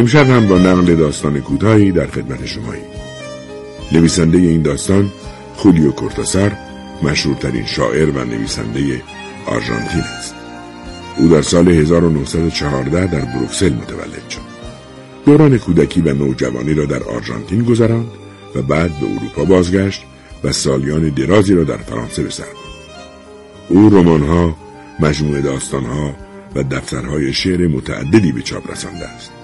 امشب هم با نقل داستان کوتاهی در خدمت شمایی. نویسنده این داستان خولیو کورتاسار مشهورترین شاعر و نویسنده آرژانتین است. او در سال 1914 در بروکسل متولد شد. دوران کودکی و نوجوانی را در آرژانتین گذراند و بعد به اروپا بازگشت و سالیان درازی را در فرانسه به سر او رمان‌ها، مجموعه داستانها و دفترهای شعر متعددی به چاپ رسانده است.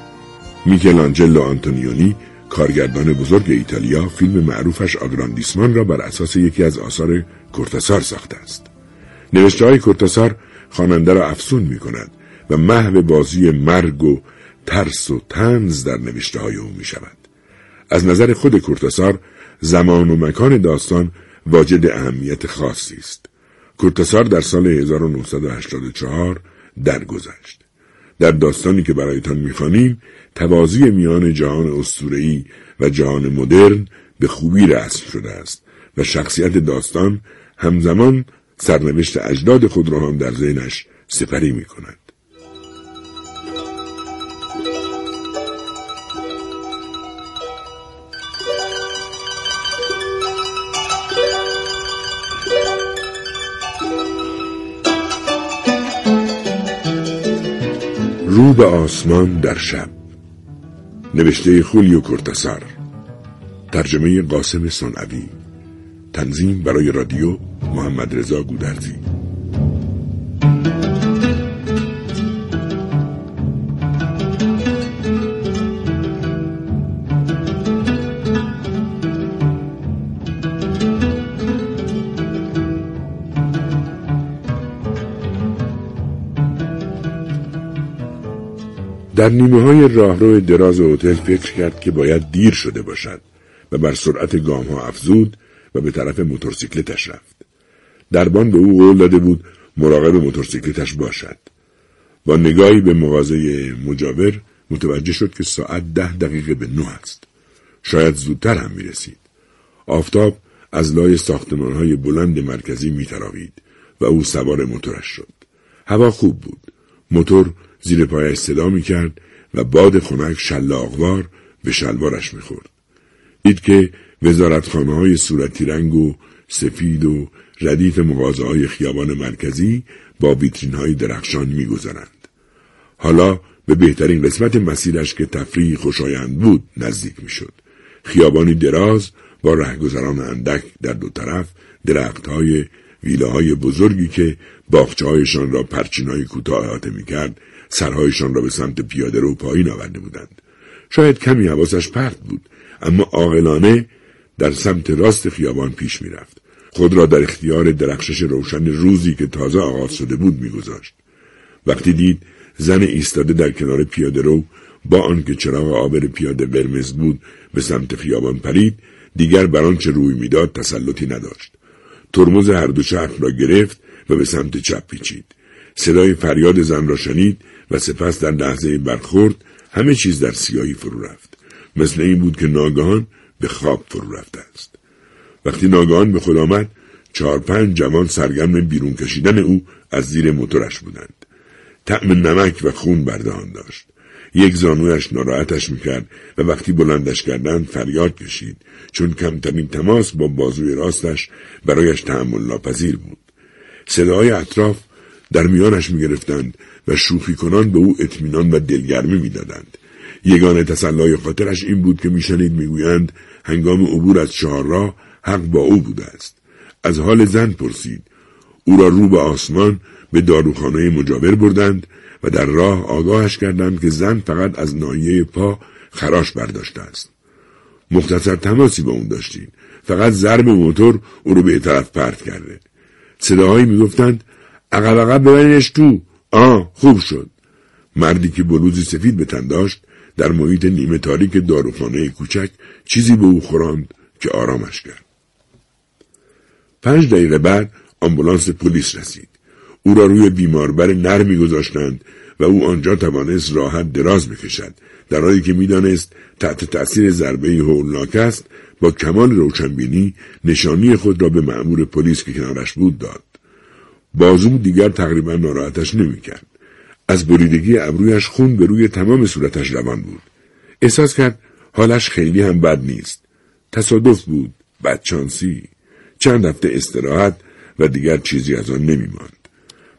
میکلانجلو آنتونیونی کارگردان بزرگ ایتالیا فیلم معروفش آگراندیسمان را بر اساس یکی از آثار کورتاسار ساخته است. نوشته های کورتاسار خواننده را افسون می کند و محو بازی مرگ و ترس و تنز در نوشته های او می شود. از نظر خود کورتاسار زمان و مکان داستان واجد اهمیت خاصی است. کورتاسار در سال 1984 درگذشت. در داستانی که برایتان می‌خوانیم توازی میان جهان اسطوره‌ای و جهان مدرن به خوبی رسم شده است و شخصیت داستان همزمان سرنوشت اجداد خود را هم در ذهنش سپری می کند. رو به آسمان در شب. نوشته خولیو کورتاسار ترجمه قاسم صنعوی. تنظیم برای رادیو محمد رضا گودرزی. در نیمه های راهرو دراز هتل فکر کرد که باید دیر شده باشد و بر سرعت گام ها افزود و به طرف موتورسیکلتش رفت. دربان به او قول داده بود مراقب موتورسیکلتش باشد. با نگاهی به مغازه مجاور متوجه شد که ساعت ده دقیقه به نه است. شاید زودتر هم می رسید. آفتاب از لای ساختمان های بلند مرکزی می و او سوار موتورش شد. هوا خوب بود. موتور زیر پایش صدا می کرد و باد خنک شلاقوار به شلوارش می خورد. دید که وزارتخانه های صورتی رنگ و سفید و ردیف مغازه های خیابان مرکزی با ویترین های درخشان می گذارند. حالا به بهترین قسمت مسیرش که تفریح خوشایند بود نزدیک می شد. خیابانی دراز با رهگذران اندک در دو طرف درخت های ویلاهای بزرگی که باخچههایشان را پرچینهای کوتاه احاطه می‌کرد سرهایشان را به سمت پیاده رو پایین آورده بودند. شاید کمی حواسش پرت بود اما عاقلانه در سمت راست خیابان پیش می‌رفت. خود را در اختیار درخشش روشن روزی که تازه آغاز شده بود میگذاشت. وقتی دید زن ایستاده در کنار پیاده رو با آنکه چراغ آبر پیاده قرمز بود به سمت خیابان پرید دیگر بر آنچه روی می‌داد تسلطی نداشت. ترمز هر دو چرخ را گرفت و به سمت چپ پیچید. صدای فریاد زن را شنید و سپس در لحظه برخورد همه چیز در سیاهی فرو رفت. مثل این بود که ناگهان به خواب فرو رفته است. وقتی ناگهان به خود آمد چهار پنج جوان سرگرم بیرون کشیدن او از زیر موتورش بودند. طعم نمک و خون بردهان داشت. یک زانویش ناراحتش می‌کرد و وقتی بلندش کردند فریاد کشید. چون کمترین تماس با بازوی راستش برایش تحمل ناپذیر بود. صداهای اطراف در میانش می‌گرفتند و شوخی کنان به او اطمینان و دلگرمی می‌دادند. یگانه تسلای خاطرش این بود که میشنید می‌گویند هنگام عبور از چهارراه حق با او بوده است. از حال زن پرسید او را رو به آسمان به داروخانه مجاور بردند و در راه آگاهش کردند که زن فقط از ناحیه پا خراش برداشته است. مختصر تماسی با اون داشتیم فقط ضرب موتور او رو به طرف پرت کرده. صداهایی می‌گفتند عقب عقب ببرینش تو آه خوب شد. مردی که بلوزی سفید به تن داشت در محیط نیمه تاریک داروخانه کوچک چیزی به او خوراند که آرامش کرد. پنج دقیقه بعد آمبولانس پلیس رسید. او را روی بیماربر نرمی گذاشتند و او آنجا توانست راحت دراز بکشد در حالی که می‌دانست تحت تأثیر ضربه هولناک است با کمال روشنبینی نشانی خود را به مأمور پلیس که کنارش بود داد. بازو دیگر تقریبا ناراحتش نمی‌کرد. از بریدگی ابرویش خون به روی تمام صورتش روان بود. احساس کرد حالش خیلی هم بد نیست. تصادف بود بدچانسی چند هفته استراحت و دیگر چیزی از آن نمیماند.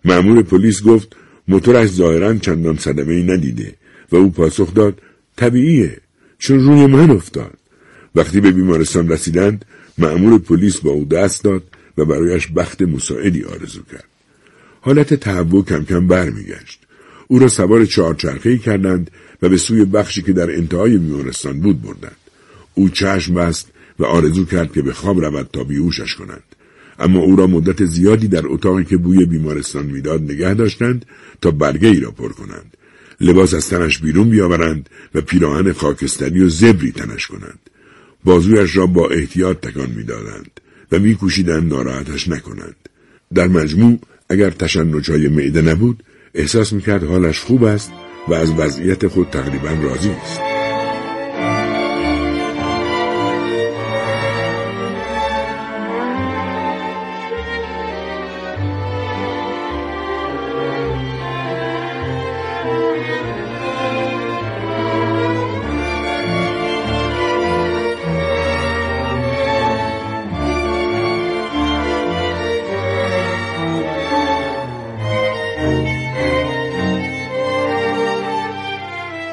مأمور پلیس گفت موتورش ظاهرا چندان صدمه ای ندیده و او پاسخ داد طبیعیه چون روی من افتاد. وقتی به بیمارستان رسیدند مأمور پلیس با او دست داد و برایش بخت مساعدی آرزو کرد. حالت تهوع کم کم برمیگشت. او را سوار چهارچرخهای کردند و به سوی بخشی که در انتهای بیمارستان بود بردند. او چشم بست و آرزو کرد که به خواب رود تا بیهوشش کنند اما او را مدت زیادی در اتاقی که بوی بیمارستان می‌داد نگه داشتند تا برگه ای را پر کنند. لباس از تنش بیرون بیاورند و پیراهن خاکستری و زبری تنش کنند. بازویش را با احتیاط تکان می‌دادند. و میکوشیدند ناراحتش نکنند. در مجموع اگر تشنجهای معده نبود احساس می‌کرد حالش خوب است و از وضعیت خود تقریبا راضی است.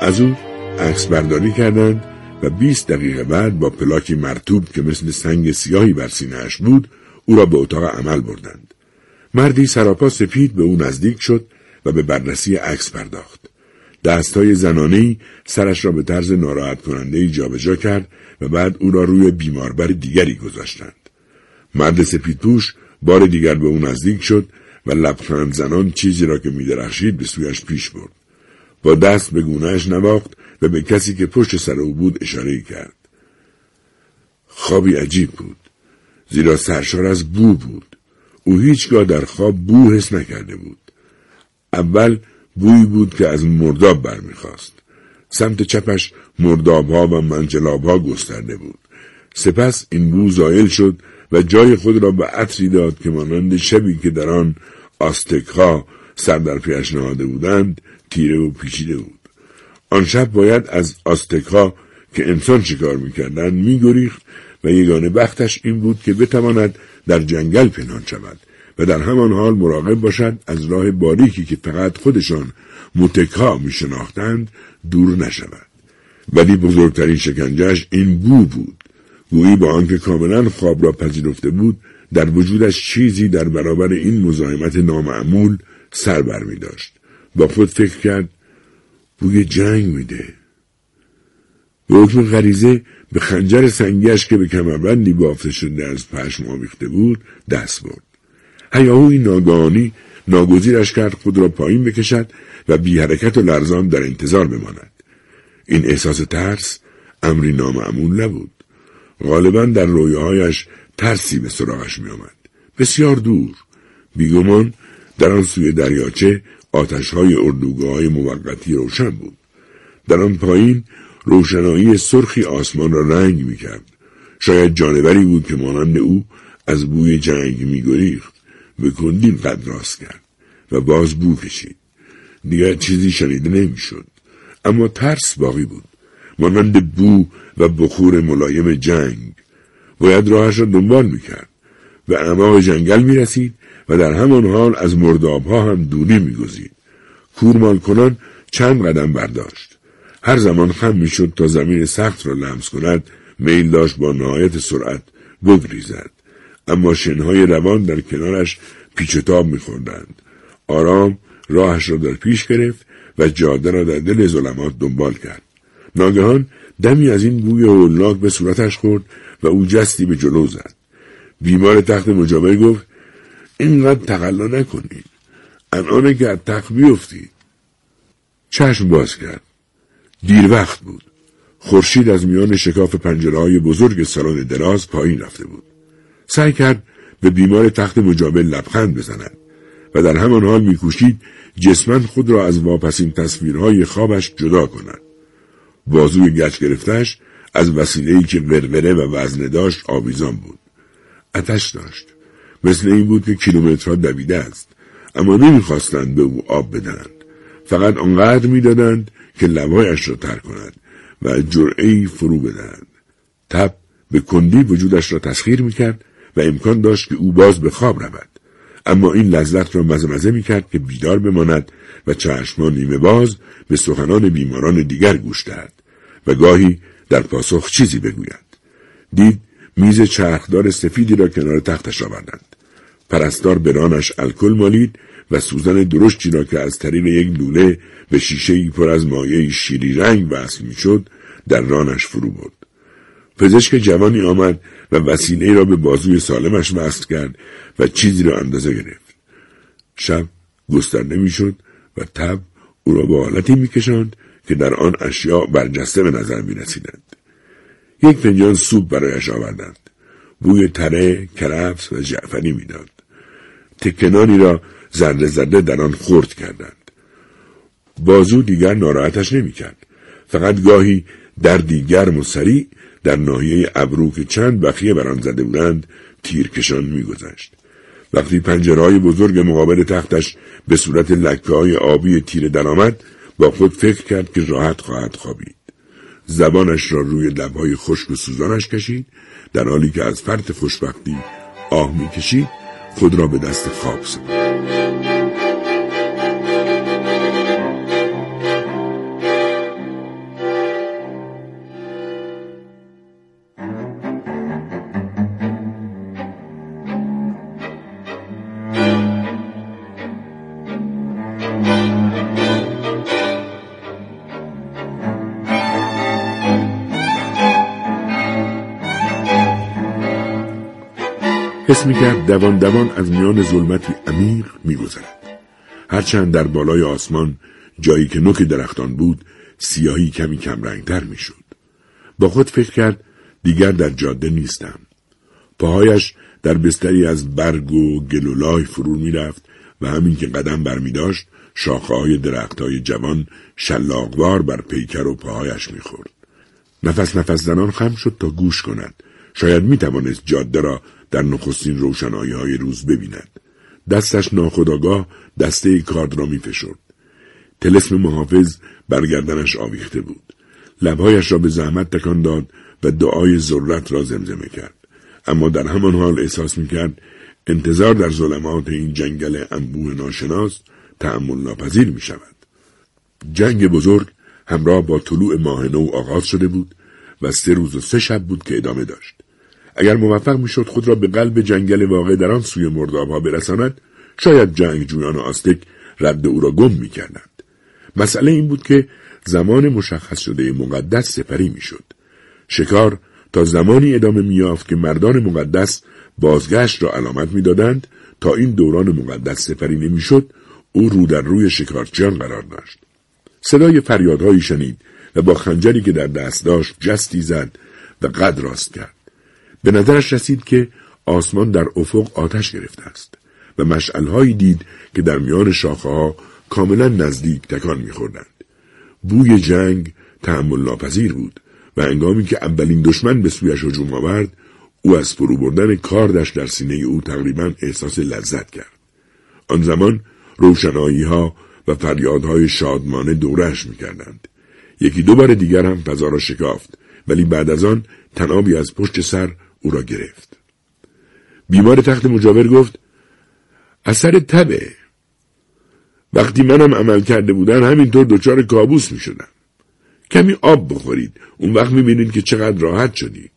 از او عکس برداری کردند و 20 دقیقه بعد با پلاکی مرتوب که مثل سنگ سیاهی بر سینهاش بود او را به اتاق عمل بردند. مردی سراپا سپید به او نزدیک شد و به بررسی عکس پرداخت. دستهای زنانهی سرش را به طرز ناراحت کننده جابجا کرد و بعد او را روی بیماربر دیگری گذاشتند. مرد سپیدپوش بار دیگر به او نزدیک شد و لبخند زنان چیزی را که میدرخشید به سویش پیش برد. با دست به گونهش نواخت و به کسی که پشت سر او بود اشاره کرد. خوابی عجیب بود. زیرا سرشار از بو بود. او هیچگاه در خواب بو حس نکرده بود. اول بویی بود که از مرداب برمیخواست. سمت چپش مردابها و منجلابها گسترده بود. سپس این بو زایل شد و جای خود را به عطری داد که مانند شبی که در آن آستکها سر در پیش نهاده بودند تیره و پیچیده بود. آن شب باید از آستکها که انسان شکار می‌کردند میگریخت و یگانه بختش این بود که بتواند در جنگل پنهان شود و در همان حال مراقب باشد از راه باریکی که فقط خودشان متکا میشناختند دور نشود. ولی بزرگترین شکنجهش این بو بود. گویی با آنکه کاملا خواب را پذیرفته بود در وجودش چیزی در برابر این مزاحمت نامعمول سر بر می. با خود فکر کرد بوی جنگ میده. به حکم غریزه به خنجر سنگیش که به کمربندی بافته شده از پشم آویخته بود دست برد. هیاهوی ناگهانی ناگزیرش کرد خود را پایین بکشد و بی حرکت و لرزان در انتظار بماند. این احساس ترس امری نامعمول نبود. غالبا در رویاهایش ترسی به سراغش می آمد. بسیار دور. بیگمان در آن سوی دریاچه آتش های اردوگاه های موقتی روشن بود. در آن پایین روشنایی سرخی آسمان را رنگ می کرد. شاید جانوری بود که مانند او از بوی جنگ می گریخت. به کندین قد راست کرد و باز بو کشید. دیگر چیزی شنیده نمی‌شد. اما ترس باقی بود. مانند بو و بخور ملایم جنگ. باید راهش را دنبال می‌کرد. به اعماق جنگل می رسید و در همان حال از مردابها هم دوری میگزید. کورمان کنان چند قدم برداشت. هر زمان خم می‌شد تا زمین سخت را لمس کند میل داشت با نهایت سرعت بگریزد. اما شنهای روان در کنارش پیچ تاب میخوردند. آرام راهش را در پیش گرفت و جاده را در دل ظلمات دنبال کرد. ناگهان دمی از این بوی هولناک به صورتش خورد و او جستی به جلو زد. بیمار تخت مجاور گفت اینقدر تقلا نکنید. الان که از تخت بیفتید. چشم باز کرد. دیر وقت بود. خورشید از میان شکاف پنجره های بزرگ سالن دراز پایین رفته بود. سعی کرد به بیمار تخت مجابل لبخند بزند و در همان حال میکوشید جسمن خود را از واپسین تصویرهای خوابش جدا کند. بازوی گچ گرفتش از وسیله‌ای که وروره و وزنه داشت آویزان بود. اتش داشت. مثل این بود که کیلومترها دویده است. اما نمی‌خواستند به او آب بدهند. فقط آنقدر می‌دادند که لبایش را تر کند و جرعی فرو بدهند. تب به کندی وجودش را تسخیر می‌کرد و امکان داشت که او باز به خواب رود. اما این لذت را مزمزه می‌کرد که بیدار بماند و چشمان نیمه باز به سخنان بیماران دیگر گوش دهد و گاهی در پاسخ چیزی بگوید. دید میز چرخدار سفیدی را کنار تختش آوردند. پرستار به رانش الکل مالید و سوزن درشتی را که از طریق یک لوله به شیشه پر از مایه شیری رنگ وصل می‌شد در رانش فرو برد پزشک جوانی آمد و وسیله را به بازوی سالمش وصل کرد و چیزی را اندازه گرفت شب گسترده می‌شد و تب او را به حالتی میکشاند که در آن اشیاء برجسته به نظر می رسیدند. یک فنجان سوپ برایش آوردند. بوی تره، کرفس و جعفری می‌داد. تکنانی را زرده زرده در آن خورد کردند. بازو دیگر ناراحتش نمی‌کرد. فقط گاهی در دیگر و در ناحیه ابرو که چند بخیه بر آن زده بودند تیرکشان میگذشت. وقتی پنجرهای بزرگ مقابل تختش به صورت لکه های آبی تیره درآمد با خود فکر کرد که راحت خواهد خوابید. زبانش را روی لبهای خشک و سوزانش کشید در حالی که از فرط خوشبختی آه می‌کشید خود را به دست خواب سپرد. حس می‌کرد دوان دوان از میان ظلمتی عمیق میگذرد هرچند در بالای آسمان جایی که نوک درختان بود سیاهی کمی کم رنگتر می‌شد با خود فکر کرد دیگر در جاده نیستم پاهایش در بستری از برگ و گلولای فرو می‌رفت و همین که قدم برمی داشت شاخه های درخت های جوان شلاقوار بر پیکر و پاهایش می‌خورد. نفس نفس زنان خم شد تا گوش کند. شاید می توانست جاده را در نخستین روشنایی های روز ببیند. دستش ناخداگاه دسته کارد را می فشرد. تلسم محافظ برگردنش آویخته بود. لبهایش را به زحمت تکان داد و دعای ذرت را زمزمه کرد. اما در همان حال احساس می کرد انتظار در ظلمات این جنگل انبوه ناشناس تحمل ناپذیر می شود. جنگ بزرگ همراه با طلوع ماه نو آغاز شده بود و سه روز و سه شب بود که ادامه داشت. اگر موفق می‌شد خود را به قلب جنگل واقع در آن سوی مردابها برساند شاید جنگ جویان آستک رد او را گم می‌کردند. مسئله این بود که زمان مشخص شده مقدس سپری می‌شد. شکار تا زمانی ادامه میافت که مردان مقدس بازگشت را علامت می‌دادند تا این دوران مقدس سپری نمی‌شد او رو در روی شکارچیان قرار داشت. صدای فریادهایی شنید و با خنجری که در دست داشت جستی زد و قد راست کرد. به نظرش رسید که آسمان در افق آتش گرفته است و مشعلهایی دید که در میان شاخه ها کاملا نزدیک تکان میخوردند. بوی جنگ تحمل ناپذیر بود و انگامی که اولین دشمن به سویش هجوم آورد او از فرو بردن کاردش در سینه او تقریبا احساس لذت کرد. آن زمان روشنایی ها و فریادهای شادمانه دورش می‌کردند. یکی دو بار دیگر هم فضا را شکافت ولی بعد از آن تنابی از پشت سر او را گرفت. بیمار تخت مجاور گفت اثر تبه. وقتی منم عمل کرده بودن همینطور دچار کابوس می شدم. کمی آب بخورید. اون وقت می بینید که چقدر راحت شدید.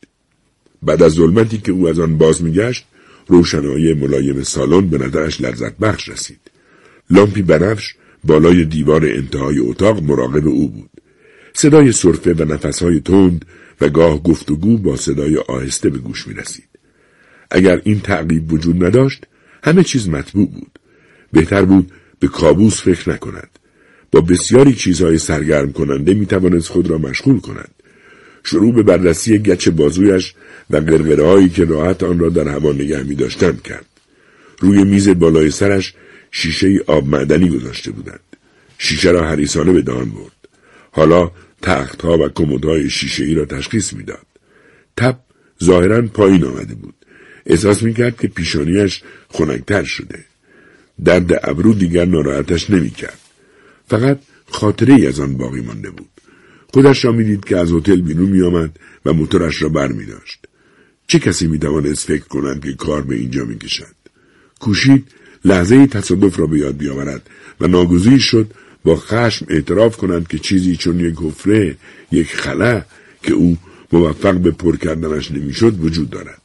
بعد از ظلمتی که او از آن باز میگشت روشنایی ملایم سالن به نظرش لذت بخش رسید. لامپی بنفش بالای دیوار انتهای اتاق مراقب او بود. صدای صرفه و نفسهای تند و گاه گفتگو با صدای آهسته به گوش می رسید. اگر این تعقیب وجود نداشت همه چیز مطبوع بود. بهتر بود به کابوس فکر نکند. با بسیاری چیزهای سرگرم کننده می توانست خود را مشغول کند. شروع به بررسی گچ بازویش و قرقره هایی که راحت آن را در هوا نگه می داشتند کرد. روی میز بالای سرش شیشه آب معدنی گذاشته بودند. شیشه را حریسانه به دان برد. حالا تختها و کمدهای شیشه ای را تشخیص می‌داد. تب ظاهرا پایین آمده بود. احساس می‌کرد که پیشانیش خنکتر شده. درد ابرو دیگر ناراحتش نمی‌کرد. فقط خاطره ای از آن باقی مانده بود. خودش را می‌دید که از هتل بیرون میآمد و موتورش را بر می داشت. چه کسی می توانست فکر کنند که کار به اینجا می کشد؟ کوشید لحظه تصادف را به یاد بیاورد و ناگزیر شد با خشم اعتراف کنند که چیزی چون یک حفره یک خلا که او موفق به پر کردنش نمی‌شد وجود دارد.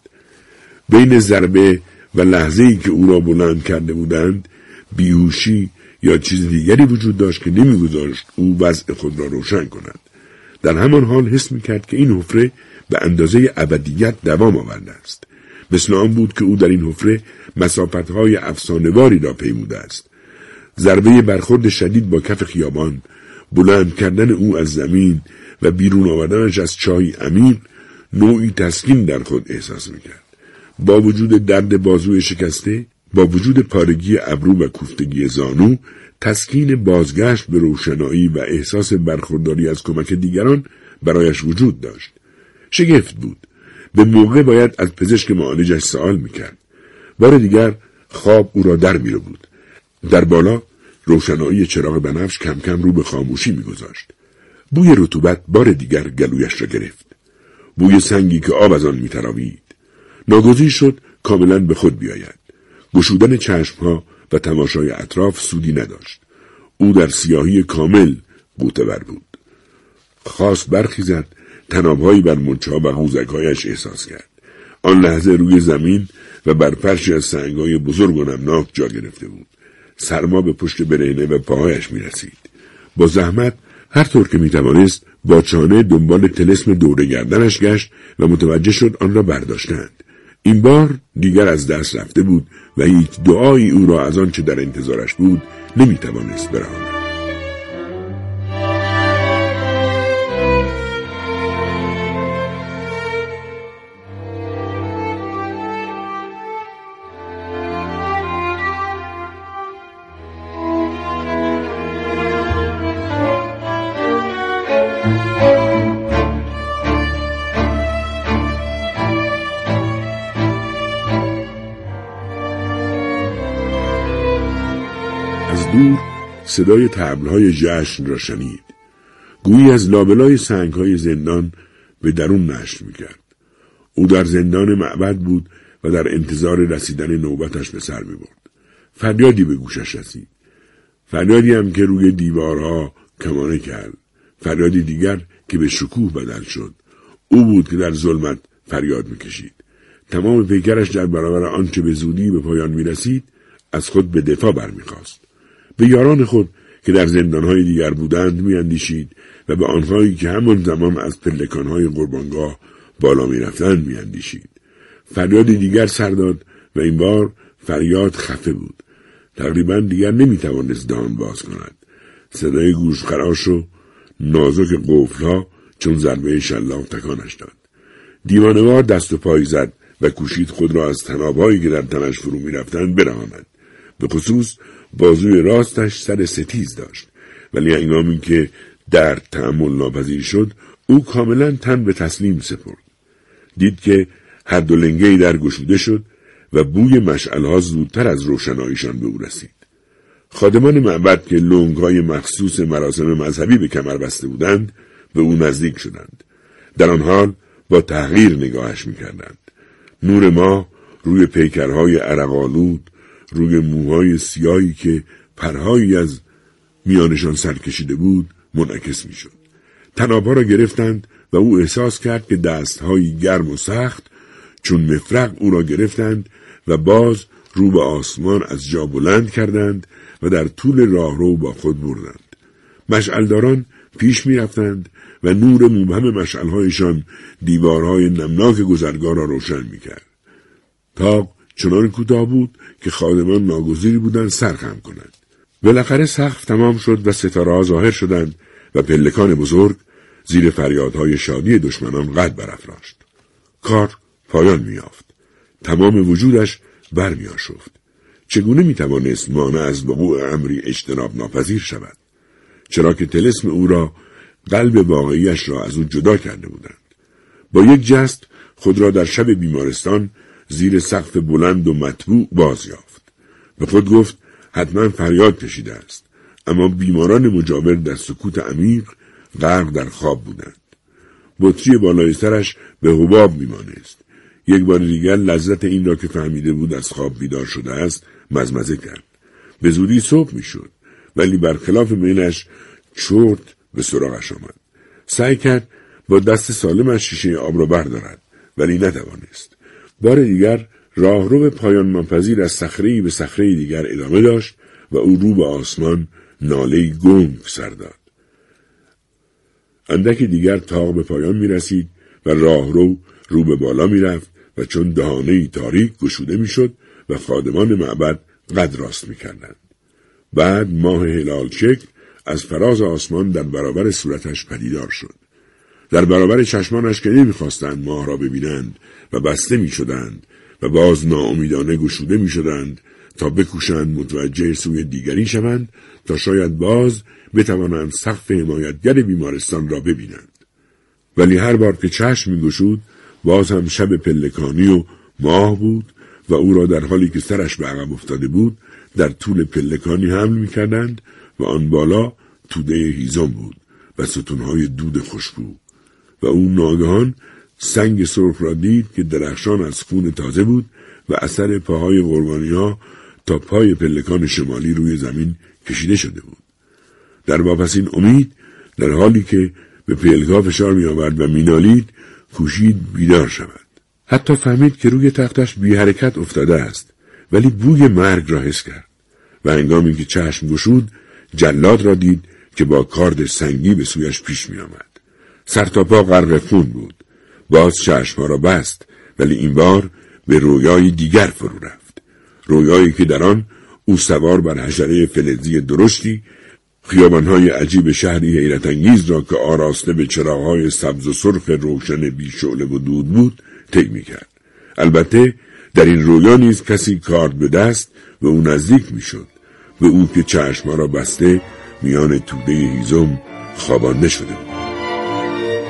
بین ضربه و لحظه ای که او را بلند کرده بودند بیهوشی یا چیز دیگری وجود داشت که نمیگذاشت او وضع خود را روشن کند. در همان حال حس می‌کرد که این حفره به اندازه ابدیت دوام آورده است. مثل آن بود که او در این حفره مسافتهای افسانهواری را پیموده است. ضربه برخورد شدید با کف خیابان. بلند کردن او از زمین و بیرون آوردنش از چای عمیق نوعی تسکین در خود احساس می‌کرد. با وجود درد بازوی شکسته با وجود پارگی ابرو و کوفتگی زانو تسکین بازگشت به روشنایی و احساس برخورداری از کمک دیگران برایش وجود داشت. شگفت بود. به موقع باید از پزشک معالجش سوال می‌کرد. بار دیگر خواب او را در میره بود در بالا روشنایی چراغ بنفش کم کم رو به خاموشی میگذاشت. بوی رطوبت بار دیگر گلویش را گرفت. بوی سنگی که آب از آن میتراوید. ناگزیر شد کاملا به خود بیاید. گشودن چشمها و تماشای اطراف سودی نداشت. او در سیاهی کامل بر بود. خواست برخیزد تنابهایی بر منچها و قوزکهایش احساس کرد. آن لحظه روی زمین و بر فرشی از سنگهای بزرگ و نمناک جا گرفته بود. سرما به پشت برهنه و پاهایش می رسید. با زحمت هر طور که می توانست با چانه دنبال تلسم دوره گردنش گشت و متوجه شد آن را برداشتند. این بار دیگر از دست رفته بود و هیچ دعایی او را از آنچه در انتظارش بود نمی توانست برهاند. صدای تبلهای جشن را شنید. گویی از لابلای سنگهای زندان به درون نشر می‌کرد. او در زندان معبد بود و در انتظار رسیدن نوبتش به سر می‌برد. فریادی به گوشش رسید. فریادی هم که روی دیوارها کمانه کرد. فریادی دیگر که به شکوه بدل شد. او بود که در ظلمت فریاد می‌کشید. تمام پیکرش در برابر آنچه به زودی به پایان می‌رسید از خود به دفاع برمیخواست. به یاران خود که در زندانهای دیگر بودند میاندیشید و به آنهایی که همان زمان از پلکانهای قربانگاه بالا می‌رفتند میاندیشید. فریاد دیگر سر داد و این بار فریاد خفه بود. تقریبا دیگر نمی‌توانست دان باز کند. صدای گوشخراش و نازک قفلها چون ضربه شلاق تکانش داد. دیوانوار دست و پای زد و کوشید خود را از تنابهایی که در تنش فرو می‌رفتند برهاند. به خصوص بازوی راستش سر ستیز داشت. ولی انگامی که در تحمل ناپذیر شد او کاملا تن به تسلیم سپرد. دید که هر دو لنگه در گشوده شد و بوی مشعلها زودتر از روشناییشان به او رسید. خادمان معبد که لنگ های مخصوص مراسم مذهبی به کمر بسته بودند به او نزدیک شدند. در آن حال با تغییر نگاهش می‌کردند. نور ما روی پیکرهای عرقالود روی موهای سیاهی که پرهایی از میانشان سر کشیده بود منعکس می‌شد. تنابها را گرفتند و او احساس کرد که دستهایی گرم و سخت چون مفرق او را گرفتند و باز رو به آسمان از جا بلند کردند و در طول راهرو با خود بردند. مشعلداران پیش می‌رفتند و نور مبهم مشعلهایشان دیوارهای نمناک گذرگاه را روشن می‌کرد. تاق چنان کوتاه بود که خادمان ناگزیری بودند سرخم کنند. بالاخره سقف تمام شد و ستاره ظاهر شدند و پلکان بزرگ زیر فریادهای شادی دشمنان قد برافراشت. کار پایان میافت تمام وجودش برمیآشفت. چگونه می‌توانست مانع از وقوع امری اجتناب ناپذیر شود؟ چرا که تلسم او را قلب واقعیش را از او جدا کرده بودند. با یک جست خود را در شب بیمارستان زیر سقف بلند و مطبوع باز یافت. به خود گفت حتما فریاد کشیده است. اما بیماران مجاور در سکوت عمیق غرق در خواب بودند. بطری بالای سرش به حباب میمانست. یک بار دیگر لذت این را که فهمیده بود از خواب بیدار شده است مزمزه کرد. به زودی صبح می‌شد ولی برخلاف مینش چرت به سراغش آمد. سعی کرد با دست سالمش شیشه آب را بردارد ولی نتوانست. بار دیگر راهرو پایان منپذیر از صخره به صخره دیگر ادامه داشت و او رو به آسمان ناله گنگ سر داد اندکی دیگر تاق به پایان می رسید و راهرو رو به بالا می رفت و چون دهانه تاریک گشوده می شد و خادمان معبد قد راست می کردند. بعد ماه هلال شکل از فراز آسمان در برابر صورتش پدیدار شد. در برابر چشمانش که نمی‌خواستند ماه را ببینند و بسته می شدند و باز ناامیدانه گشوده می شدند تا بکوشند متوجه سوی دیگری شوند تا شاید باز بتوانند سقف حمایتگر بیمارستان را ببینند. ولی هر بار که چشم می گشود باز هم شب پلکانی و ماه بود و او را در حالی که سرش به عقب افتاده بود در طول پلکانی حمل می کردند و آن بالا توده هیزم بود و ستونهای دود خوشبو و او ناگهان سنگ سرخ را دید که درخشان از خون تازه بود و اثر پاهای قربانی ها تا پای پلکان شمالی روی زمین کشیده شده بود. در واپسین امید در حالی که به پلکا فشار می آورد و مینالید کوشید بیدار شود. حتی فهمید که روی تختش بی حرکت افتاده است ولی بوی مرگ را حس کرد و هنگامی که چشم گشود جلاد را دید که با کارد سنگی به سویش پیش می آمد. سر پا غرق خون بود. باز چشمها را بست ولی این بار به رویای دیگر فرو رفت. رویایی که در آن او سوار بر حشره فلزی درشتی خیابانهای عجیب شهری حیرت انگیز را که آراسته به چراغهای سبز و سرخ روشن بی شعله و دود بود طی می‌کرد البته در این رویا نیز کسی کارد به دست و او نزدیک می‌شد به او که چشما را بسته میان توده هیزم خوابانده شده بود